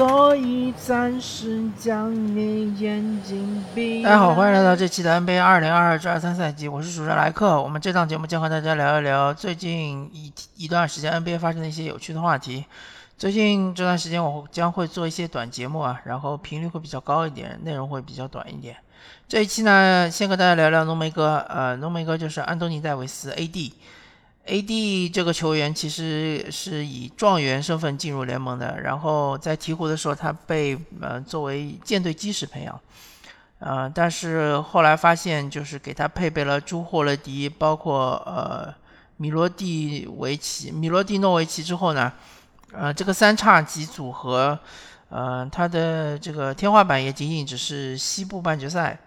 所以暂时将你眼睛闭。大家好，欢迎来到这期的 NBA 二零二二至二三赛季，我是主持人莱克。我们这档节目将和大家聊一聊最近一一段时间 NBA 发生的一些有趣的话题。最近这段时间我将会做一些短节目啊，然后频率会比较高一点，内容会比较短一点。这一期呢，先和大家聊聊浓眉哥，呃，浓眉哥就是安东尼戴维斯 AD。A.D. 这个球员其实是以状元身份进入联盟的，然后在鹈鹕的时候，他被呃作为舰队基石培养，呃，但是后来发现就是给他配备了朱霍勒迪，包括呃米罗蒂维奇、米罗蒂诺维奇之后呢，呃，这个三叉戟组合，呃，他的这个天花板也仅仅只是西部半决赛。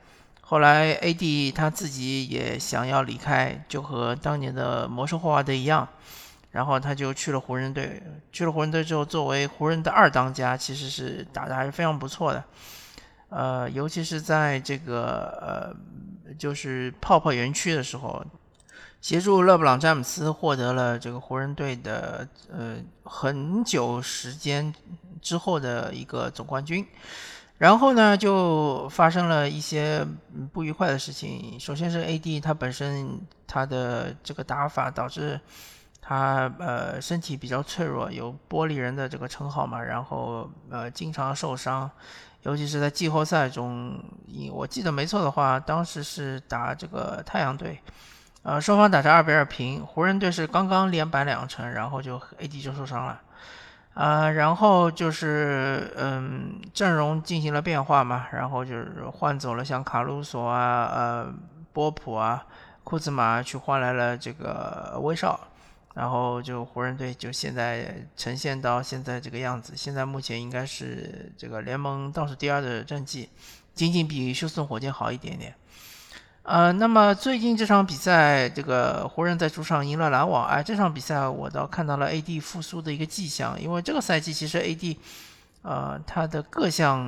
后来，AD 他自己也想要离开，就和当年的魔兽霍华德一样，然后他就去了湖人队。去了湖人队之后，作为湖人的二当家，其实是打的还是非常不错的。呃，尤其是在这个呃，就是泡泡园区的时候，协助勒布朗詹姆斯获得了这个湖人队的呃很久时间之后的一个总冠军。然后呢，就发生了一些不愉快的事情。首先是 AD 他本身他的这个打法导致他呃身体比较脆弱，有玻璃人的这个称号嘛。然后呃经常受伤，尤其是在季后赛中，我记得没错的话，当时是打这个太阳队，呃双方打成二比二平，湖人队是刚刚连扳两城，然后就 AD 就受伤了。啊，然后就是嗯，阵容进行了变化嘛，然后就是换走了像卡鲁索啊、呃波普啊、库兹马，去换来了这个威少，然后就湖人队就现在呈现到现在这个样子，现在目前应该是这个联盟倒数第二的战绩，仅仅比休斯顿火箭好一点点。呃，那么最近这场比赛，这个湖人在主场赢了篮网。哎，这场比赛我倒看到了 AD 复苏的一个迹象，因为这个赛季其实 AD，呃，他的各项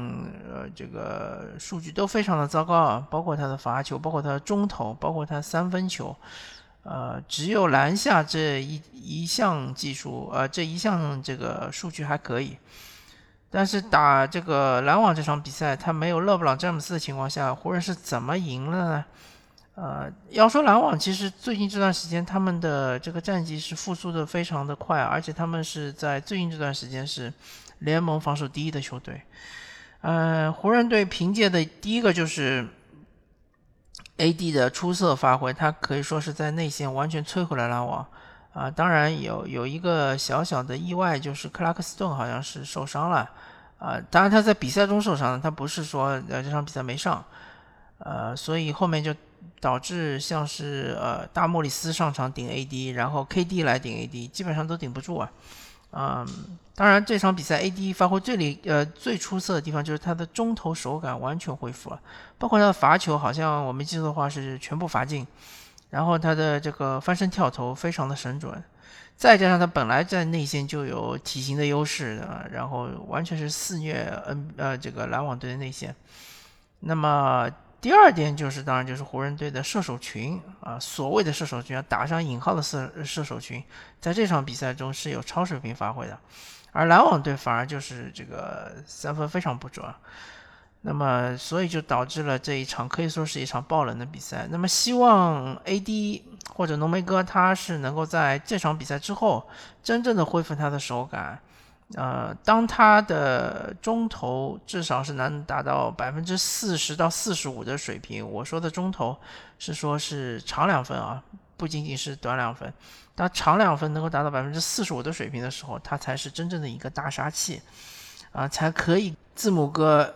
呃这个数据都非常的糟糕啊，包括他的罚球，包括他的中投，包括他三分球，呃，只有篮下这一一项技术，呃，这一项这个数据还可以。但是打这个篮网这场比赛，他没有勒布朗詹姆斯的情况下，湖人是怎么赢了呢？呃，要说篮网，其实最近这段时间他们的这个战绩是复苏的非常的快，而且他们是在最近这段时间是联盟防守第一的球队。呃，湖人队凭借的第一个就是 AD 的出色发挥，他可以说是在内线完全摧毁了篮网。啊，当然有有一个小小的意外，就是克拉克斯顿好像是受伤了。啊，当然他在比赛中受伤了，他不是说呃这场比赛没上。呃，所以后面就。导致像是呃大莫里斯上场顶 AD，然后 KD 来顶 AD，基本上都顶不住啊。嗯，当然这场比赛 AD 发挥最厉呃最出色的地方就是他的中投手感完全恢复了，包括他的罚球好像我没记错的话是全部罚进，然后他的这个翻身跳投非常的神准，再加上他本来在内线就有体型的优势啊，然后完全是肆虐 N 呃这个篮网队的内线，那么。第二点就是，当然就是湖人队的射手群啊，所谓的射手群啊，打上引号的射射手群，在这场比赛中是有超水平发挥的，而篮网队反而就是这个三分非常不准，那么所以就导致了这一场可以说是一场爆冷的比赛。那么希望 AD 或者浓眉哥他是能够在这场比赛之后真正的恢复他的手感。呃，当他的中投至少是能达到百分之四十到四十五的水平，我说的中投是说是长两分啊，不仅仅是短两分。当长两分能够达到百分之四十五的水平的时候，他才是真正的一个大杀器啊，才可以字母哥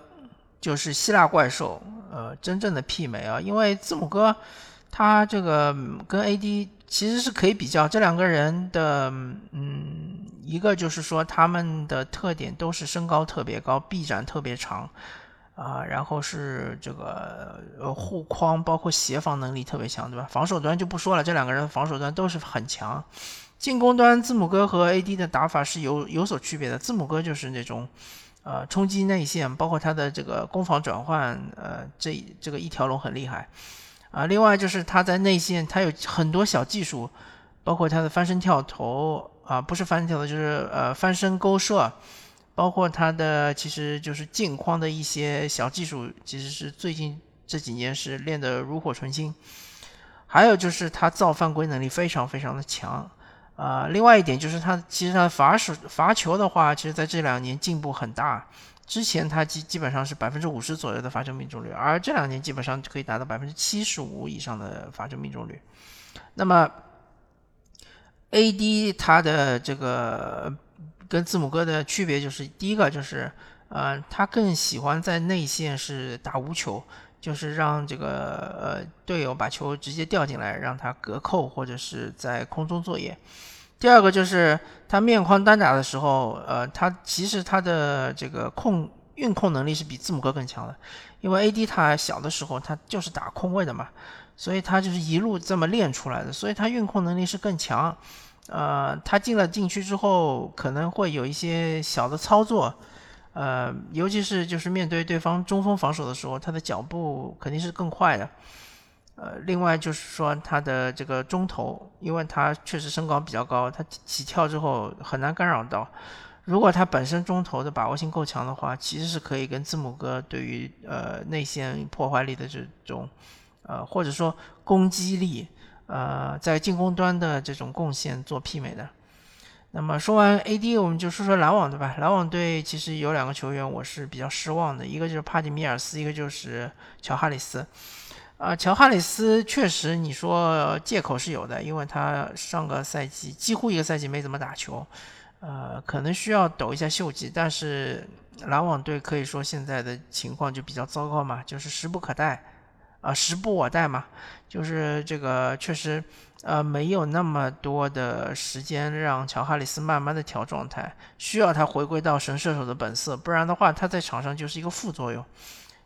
就是希腊怪兽，呃，真正的媲美啊，因为字母哥他这个跟 AD 其实是可以比较，这两个人的嗯。一个就是说，他们的特点都是身高特别高，臂展特别长，啊，然后是这个呃护框包括协防能力特别强，对吧？防守端就不说了，这两个人防守端都是很强。进攻端，字母哥和 AD 的打法是有有所区别的。字母哥就是那种，呃，冲击内线，包括他的这个攻防转换，呃，这这个一条龙很厉害。啊，另外就是他在内线，他有很多小技术，包括他的翻身跳投。啊，不是翻身跳投，就是呃翻身勾射，包括他的其实就是镜框的一些小技术，其实是最近这几年是练得炉火纯青。还有就是他造犯规能力非常非常的强，啊，另外一点就是他其实他罚手罚球的话，其实在这两年进步很大。之前他基基本上是百分之五十左右的罚球命中率，而这两年基本上可以达到百分之七十五以上的罚球命中率。那么，AD 他的这个跟字母哥的区别就是，第一个就是，呃，他更喜欢在内线是打无球。就是让这个呃队友把球直接吊进来，让他隔扣或者是在空中作业。第二个就是他面框单打的时候，呃，他其实他的这个控运控能力是比字母哥更强的，因为 AD 他小的时候他就是打空位的嘛，所以他就是一路这么练出来的，所以他运控能力是更强。呃，他进了禁区之后可能会有一些小的操作。呃，尤其是就是面对对方中锋防守的时候，他的脚步肯定是更快的。呃，另外就是说他的这个中投，因为他确实身高比较高，他起跳之后很难干扰到。如果他本身中投的把握性够强的话，其实是可以跟字母哥对于呃内线破坏力的这种呃或者说攻击力呃在进攻端的这种贡献做媲美的。那么说完 AD，我们就说说篮网对吧？篮网队其实有两个球员我是比较失望的，一个就是帕蒂米尔斯，一个就是乔哈里斯。啊，乔哈里斯确实你说借口是有的，因为他上个赛季几乎一个赛季没怎么打球，呃，可能需要抖一下袖肌。但是篮网队可以说现在的情况就比较糟糕嘛，就是时不可待，啊，时不我待嘛，就是这个确实。呃，没有那么多的时间让乔哈里斯慢慢的调状态，需要他回归到神射手的本色，不然的话他在场上就是一个副作用。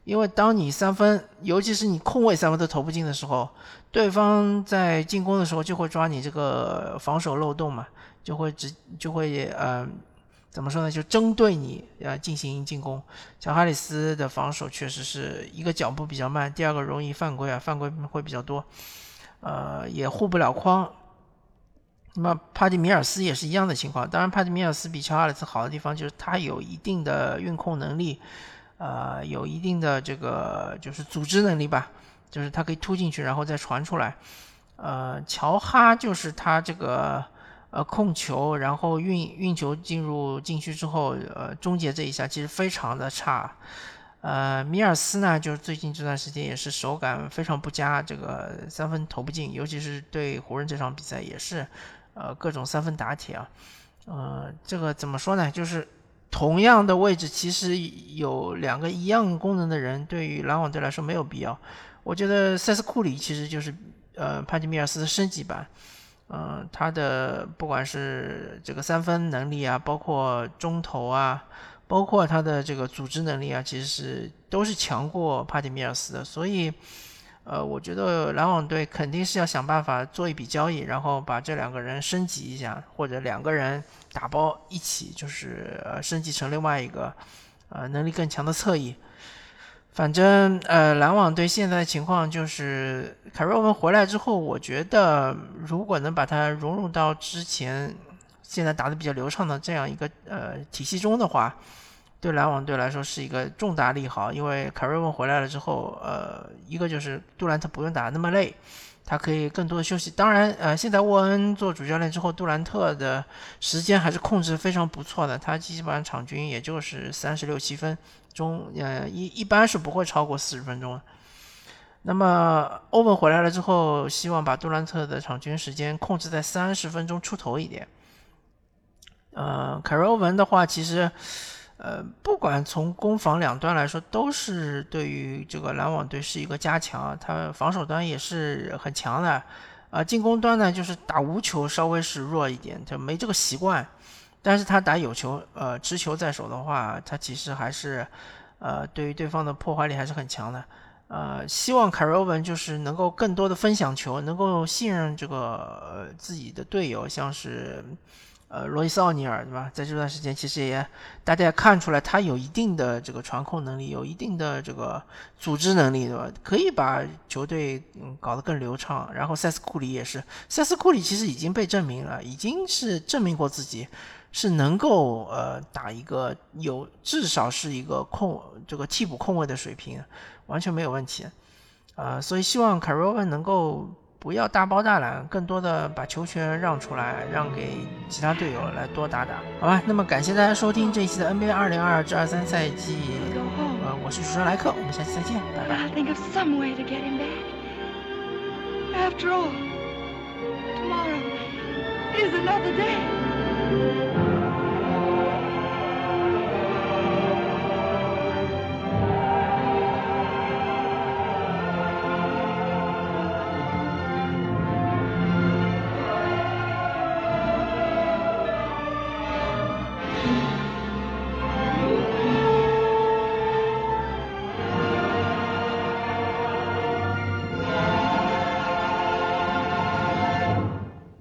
因为当你三分，尤其是你空位三分都投不进的时候，对方在进攻的时候就会抓你这个防守漏洞嘛，就会直就会呃，怎么说呢？就针对你呃进行进攻。乔哈里斯的防守确实是一个脚步比较慢，第二个容易犯规啊，犯规会比较多。呃，也护不了框。那么帕蒂米尔斯也是一样的情况。当然，帕蒂米尔斯比乔哈里斯好的地方就是他有一定的运控能力，呃，有一定的这个就是组织能力吧，就是他可以突进去然后再传出来。呃，乔哈就是他这个呃控球，然后运运球进入禁区之后，呃，终结这一下其实非常的差。呃，米尔斯呢，就是最近这段时间也是手感非常不佳，这个三分投不进，尤其是对湖人这场比赛也是，呃，各种三分打铁啊，呃，这个怎么说呢？就是同样的位置，其实有两个一样功能的人，对于篮网队来说没有必要。我觉得塞斯库里其实就是呃帕蒂米尔斯的升级版，嗯，他的不管是这个三分能力啊，包括中投啊。包括他的这个组织能力啊，其实是都是强过帕蒂米尔斯的，所以，呃，我觉得篮网队肯定是要想办法做一笔交易，然后把这两个人升级一下，或者两个人打包一起，就是升级成另外一个，呃，能力更强的侧翼。反正，呃，篮网队现在的情况就是凯瑞文回来之后，我觉得如果能把它融入到之前。现在打的比较流畅的这样一个呃体系中的话，对篮网队来说是一个重大利好，因为凯瑞文回来了之后，呃，一个就是杜兰特不用打那么累，他可以更多的休息。当然，呃，现在沃恩做主教练之后，杜兰特的时间还是控制非常不错的，他基本上场均也就是三十六七分钟，呃，一一般是不会超过四十分钟。那么欧文回来了之后，希望把杜兰特的场均时间控制在三十分钟出头一点。呃，凯瑞欧文的话，其实，呃，不管从攻防两端来说，都是对于这个篮网队是一个加强。他防守端也是很强的，啊，进攻端呢就是打无球稍微是弱一点，就没这个习惯。但是他打有球，呃，持球在手的话，他其实还是，呃，对于对方的破坏力还是很强的。呃，希望凯瑞欧文就是能够更多的分享球，能够信任这个自己的队友，像是。呃，罗伊斯奥尼尔对吧？在这段时间，其实也大家也看出来，他有一定的这个传控能力，有一定的这个组织能力，对吧？可以把球队嗯搞得更流畅。然后塞斯库里也是，塞斯库里其实已经被证明了，已经是证明过自己，是能够呃打一个有至少是一个控这个替补控卫的水平，完全没有问题。呃，所以希望卡罗文能够不要大包大揽，更多的把球权让出来，让给其他队友来多打打，好吧？那么感谢大家收听这一期的 NBA 二零二二至二三赛季，呃，我是主持人莱克，我们下期再见，拜拜。